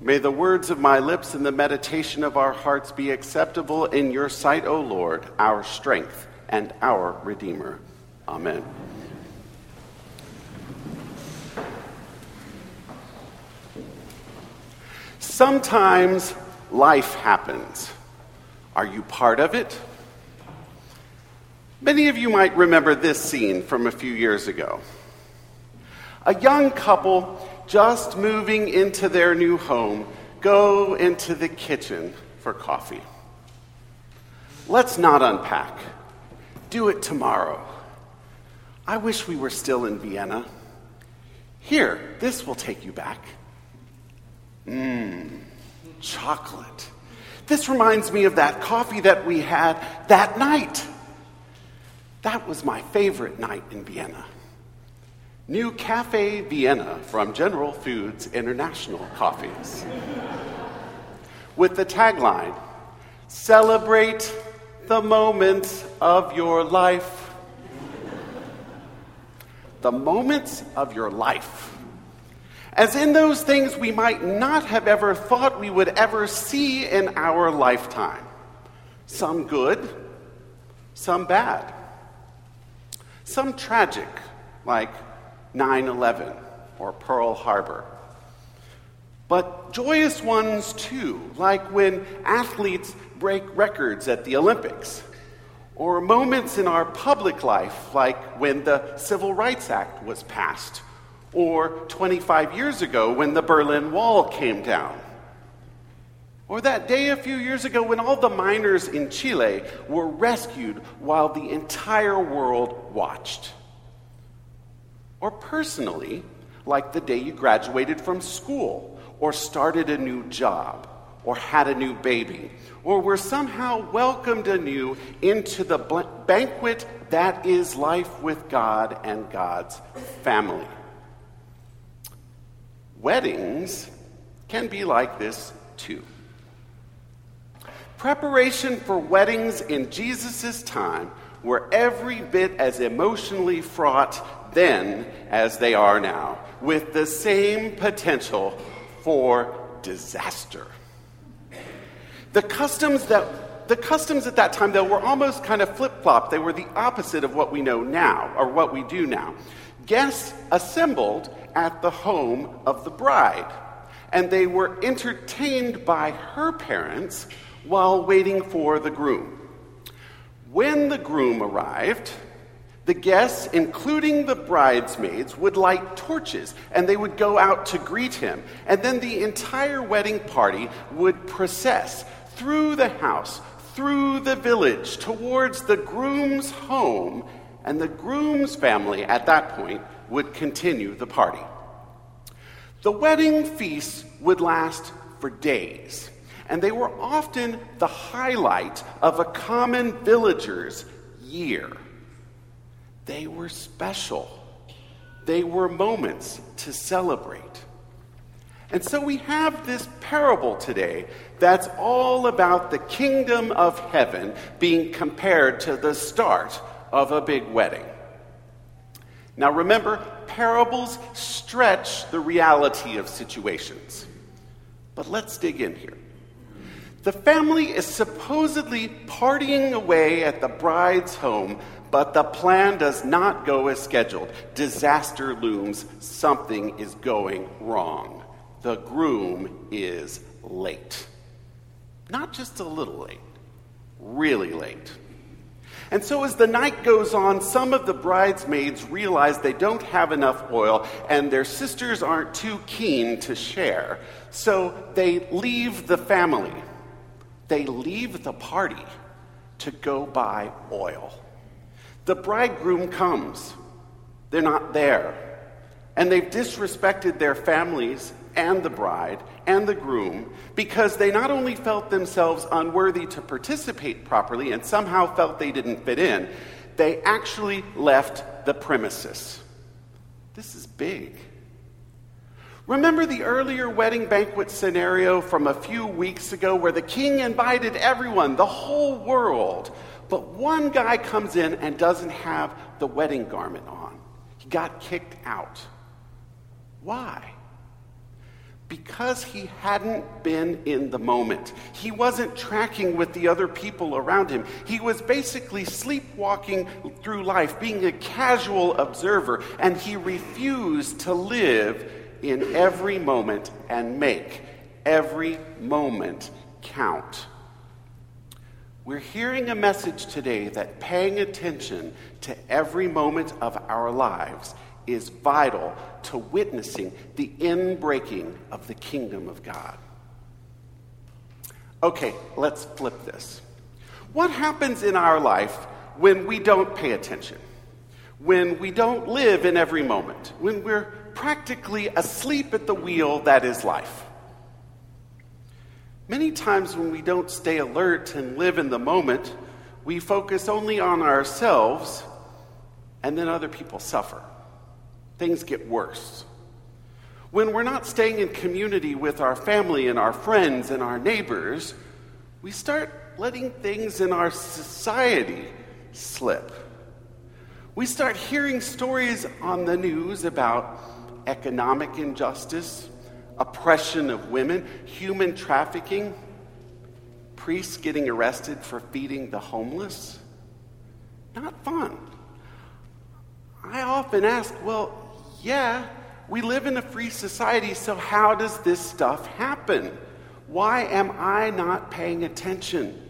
May the words of my lips and the meditation of our hearts be acceptable in your sight, O Lord, our strength and our Redeemer. Amen. Sometimes life happens. Are you part of it? Many of you might remember this scene from a few years ago. A young couple just moving into their new home go into the kitchen for coffee. Let's not unpack. Do it tomorrow. I wish we were still in Vienna. Here, this will take you back. Mmm, chocolate. This reminds me of that coffee that we had that night. That was my favorite night in Vienna. New Cafe Vienna from General Foods International Coffees. With the tagline Celebrate the moments of your life. The moments of your life. As in those things we might not have ever thought we would ever see in our lifetime. Some good, some bad. Some tragic, like 9 11 or Pearl Harbor. But joyous ones too, like when athletes break records at the Olympics, or moments in our public life, like when the Civil Rights Act was passed, or 25 years ago when the Berlin Wall came down. Or that day a few years ago when all the miners in Chile were rescued while the entire world watched. Or personally, like the day you graduated from school, or started a new job, or had a new baby, or were somehow welcomed anew into the banquet that is life with God and God's family. Weddings can be like this too. Preparation for weddings in Jesus' time were every bit as emotionally fraught then as they are now, with the same potential for disaster. The customs that the customs at that time, though, were almost kind of flip flop. They were the opposite of what we know now, or what we do now. Guests assembled at the home of the bride, and they were entertained by her parents while waiting for the groom. When the groom arrived, the guests, including the bridesmaids, would light torches and they would go out to greet him. And then the entire wedding party would process through the house, through the village, towards the groom's home. And the groom's family at that point would continue the party. The wedding feasts would last for days, and they were often the highlight of a common villager's year. They were special. They were moments to celebrate. And so we have this parable today that's all about the kingdom of heaven being compared to the start of a big wedding. Now remember, parables stretch the reality of situations. But let's dig in here. The family is supposedly partying away at the bride's home but the plan does not go as scheduled. Disaster looms. Something is going wrong. The groom is late. Not just a little late, really late. And so, as the night goes on, some of the bridesmaids realize they don't have enough oil and their sisters aren't too keen to share. So, they leave the family. They leave the party to go buy oil. The bridegroom comes, they're not there. And they've disrespected their families and the bride and the groom because they not only felt themselves unworthy to participate properly and somehow felt they didn't fit in, they actually left the premises. This is big. Remember the earlier wedding banquet scenario from a few weeks ago where the king invited everyone, the whole world, but one guy comes in and doesn't have the wedding garment on. He got kicked out. Why? because he hadn't been in the moment. He wasn't tracking with the other people around him. He was basically sleepwalking through life, being a casual observer, and he refused to live in every moment and make every moment count. We're hearing a message today that paying attention to every moment of our lives is vital to witnessing the inbreaking of the kingdom of God. Okay, let's flip this. What happens in our life when we don't pay attention? When we don't live in every moment? When we're practically asleep at the wheel that is life? Many times when we don't stay alert and live in the moment, we focus only on ourselves and then other people suffer. Things get worse. When we're not staying in community with our family and our friends and our neighbors, we start letting things in our society slip. We start hearing stories on the news about economic injustice, oppression of women, human trafficking, priests getting arrested for feeding the homeless. Not fun. I often ask, well, yeah, we live in a free society, so how does this stuff happen? Why am I not paying attention?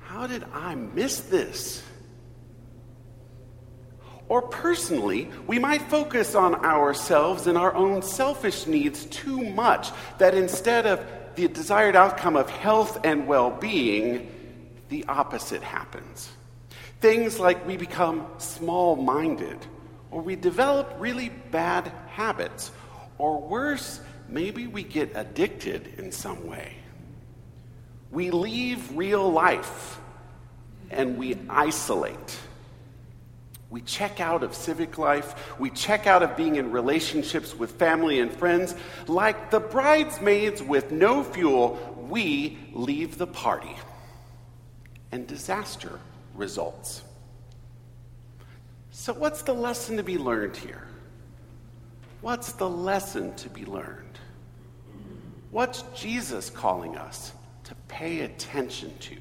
How did I miss this? Or personally, we might focus on ourselves and our own selfish needs too much that instead of the desired outcome of health and well being, the opposite happens. Things like we become small minded, or we develop really bad habits, or worse, maybe we get addicted in some way. We leave real life and we isolate. We check out of civic life. We check out of being in relationships with family and friends. Like the bridesmaids with no fuel, we leave the party. And disaster results. So, what's the lesson to be learned here? What's the lesson to be learned? What's Jesus calling us to pay attention to?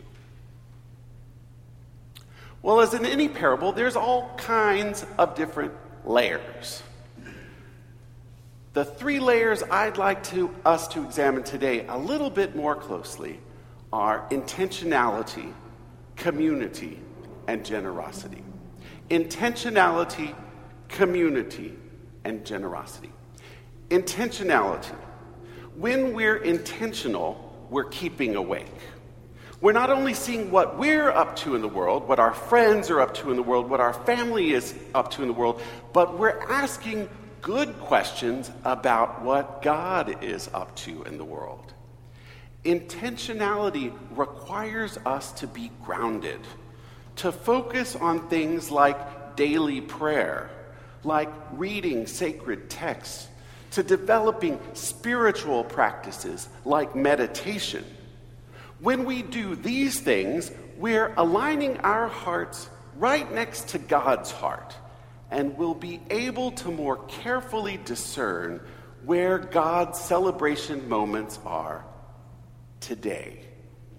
Well, as in any parable, there's all kinds of different layers. The three layers I'd like to, us to examine today a little bit more closely are intentionality, community, and generosity. Intentionality, community, and generosity. Intentionality. When we're intentional, we're keeping awake we're not only seeing what we're up to in the world, what our friends are up to in the world, what our family is up to in the world, but we're asking good questions about what God is up to in the world. Intentionality requires us to be grounded, to focus on things like daily prayer, like reading sacred texts, to developing spiritual practices like meditation when we do these things, we're aligning our hearts right next to God's heart and we'll be able to more carefully discern where God's celebration moments are today,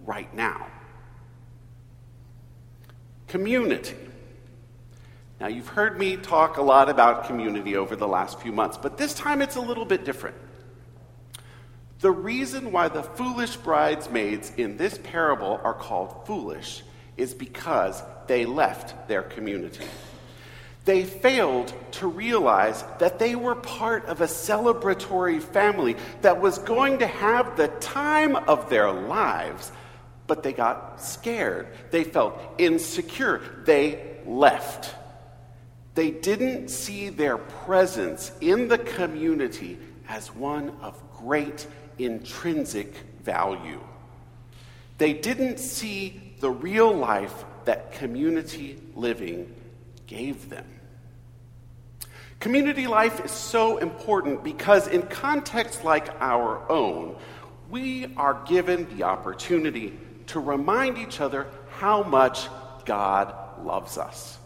right now. Community. Now, you've heard me talk a lot about community over the last few months, but this time it's a little bit different. The reason why the foolish bridesmaids in this parable are called foolish is because they left their community. They failed to realize that they were part of a celebratory family that was going to have the time of their lives, but they got scared. They felt insecure. They left. They didn't see their presence in the community as one of great intrinsic value. They didn't see the real life that community living gave them. Community life is so important because, in contexts like our own, we are given the opportunity to remind each other how much God loves us.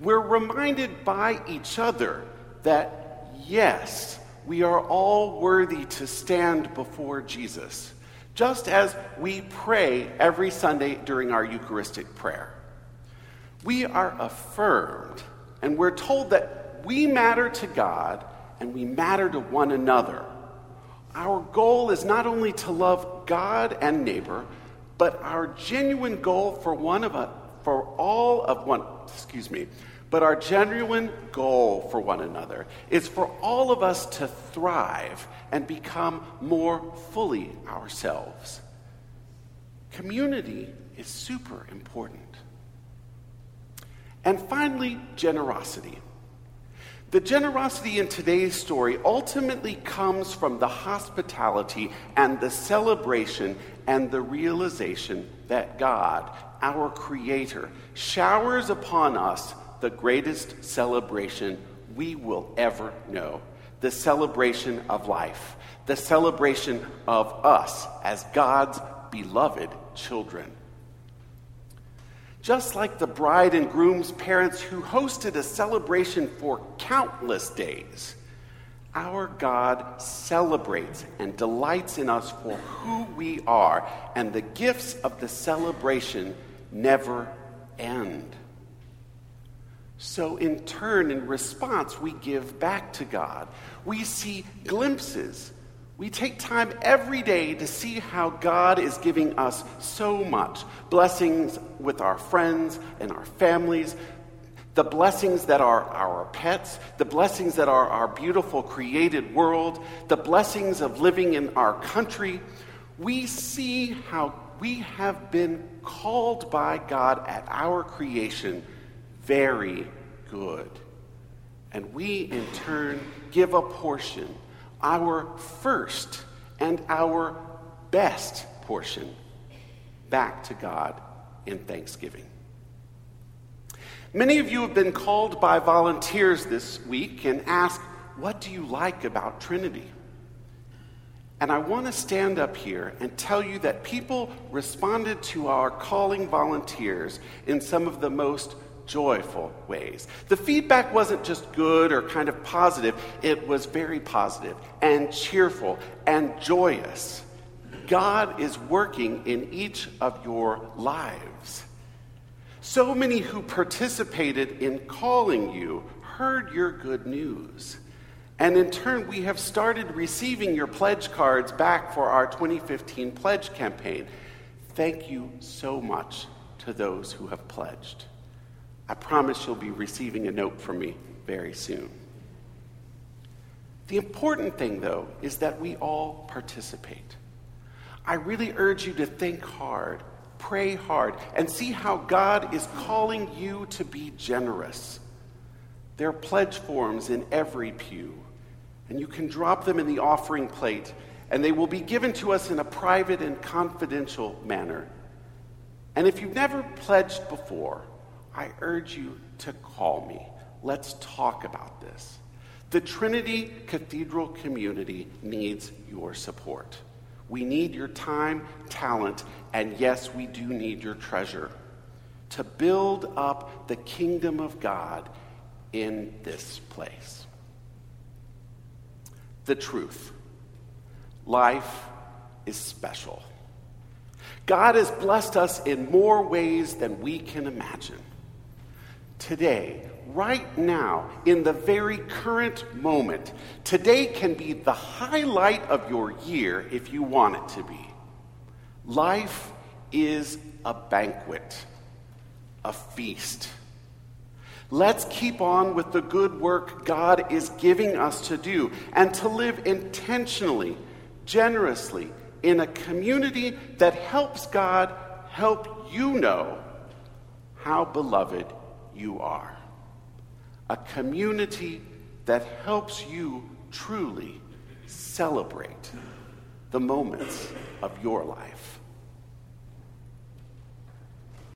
We're reminded by each other that, yes, we are all worthy to stand before Jesus, just as we pray every Sunday during our Eucharistic prayer. We are affirmed, and we're told that we matter to God and we matter to one another. Our goal is not only to love God and neighbor, but our genuine goal for one of us, for all of one, excuse me, but our genuine goal for one another is for all of us to thrive and become more fully ourselves. Community is super important. And finally, generosity. The generosity in today's story ultimately comes from the hospitality and the celebration and the realization that God, our Creator, showers upon us the greatest celebration we will ever know the celebration of life, the celebration of us as God's beloved children. Just like the bride and groom's parents who hosted a celebration for countless days, our God celebrates and delights in us for who we are, and the gifts of the celebration never end. So, in turn, in response, we give back to God. We see glimpses. We take time every day to see how God is giving us so much. Blessings with our friends and our families, the blessings that are our pets, the blessings that are our beautiful created world, the blessings of living in our country. We see how we have been called by God at our creation very good. And we, in turn, give a portion our first and our best portion back to God in thanksgiving. Many of you have been called by volunteers this week and asked, What do you like about Trinity? And I want to stand up here and tell you that people responded to our calling volunteers in some of the most joyful ways. The feedback wasn't just good or kind of positive, it was very positive and cheerful and joyous. God is working in each of your lives. So many who participated in calling you heard your good news. And in turn, we have started receiving your pledge cards back for our 2015 pledge campaign. Thank you so much to those who have pledged. I promise you'll be receiving a note from me very soon. The important thing, though, is that we all participate. I really urge you to think hard, pray hard, and see how God is calling you to be generous. There are pledge forms in every pew, and you can drop them in the offering plate, and they will be given to us in a private and confidential manner. And if you've never pledged before, I urge you to call me. Let's talk about this. The Trinity Cathedral community needs your support. We need your time, talent, and yes, we do need your treasure to build up the kingdom of God in this place. The truth life is special. God has blessed us in more ways than we can imagine today, right now, in the very current moment. Today can be the highlight of your year if you want it to be. Life is a banquet, a feast. Let's keep on with the good work God is giving us to do and to live intentionally, generously, in a community that helps God help you know how beloved you are. A community that helps you truly celebrate the moments of your life.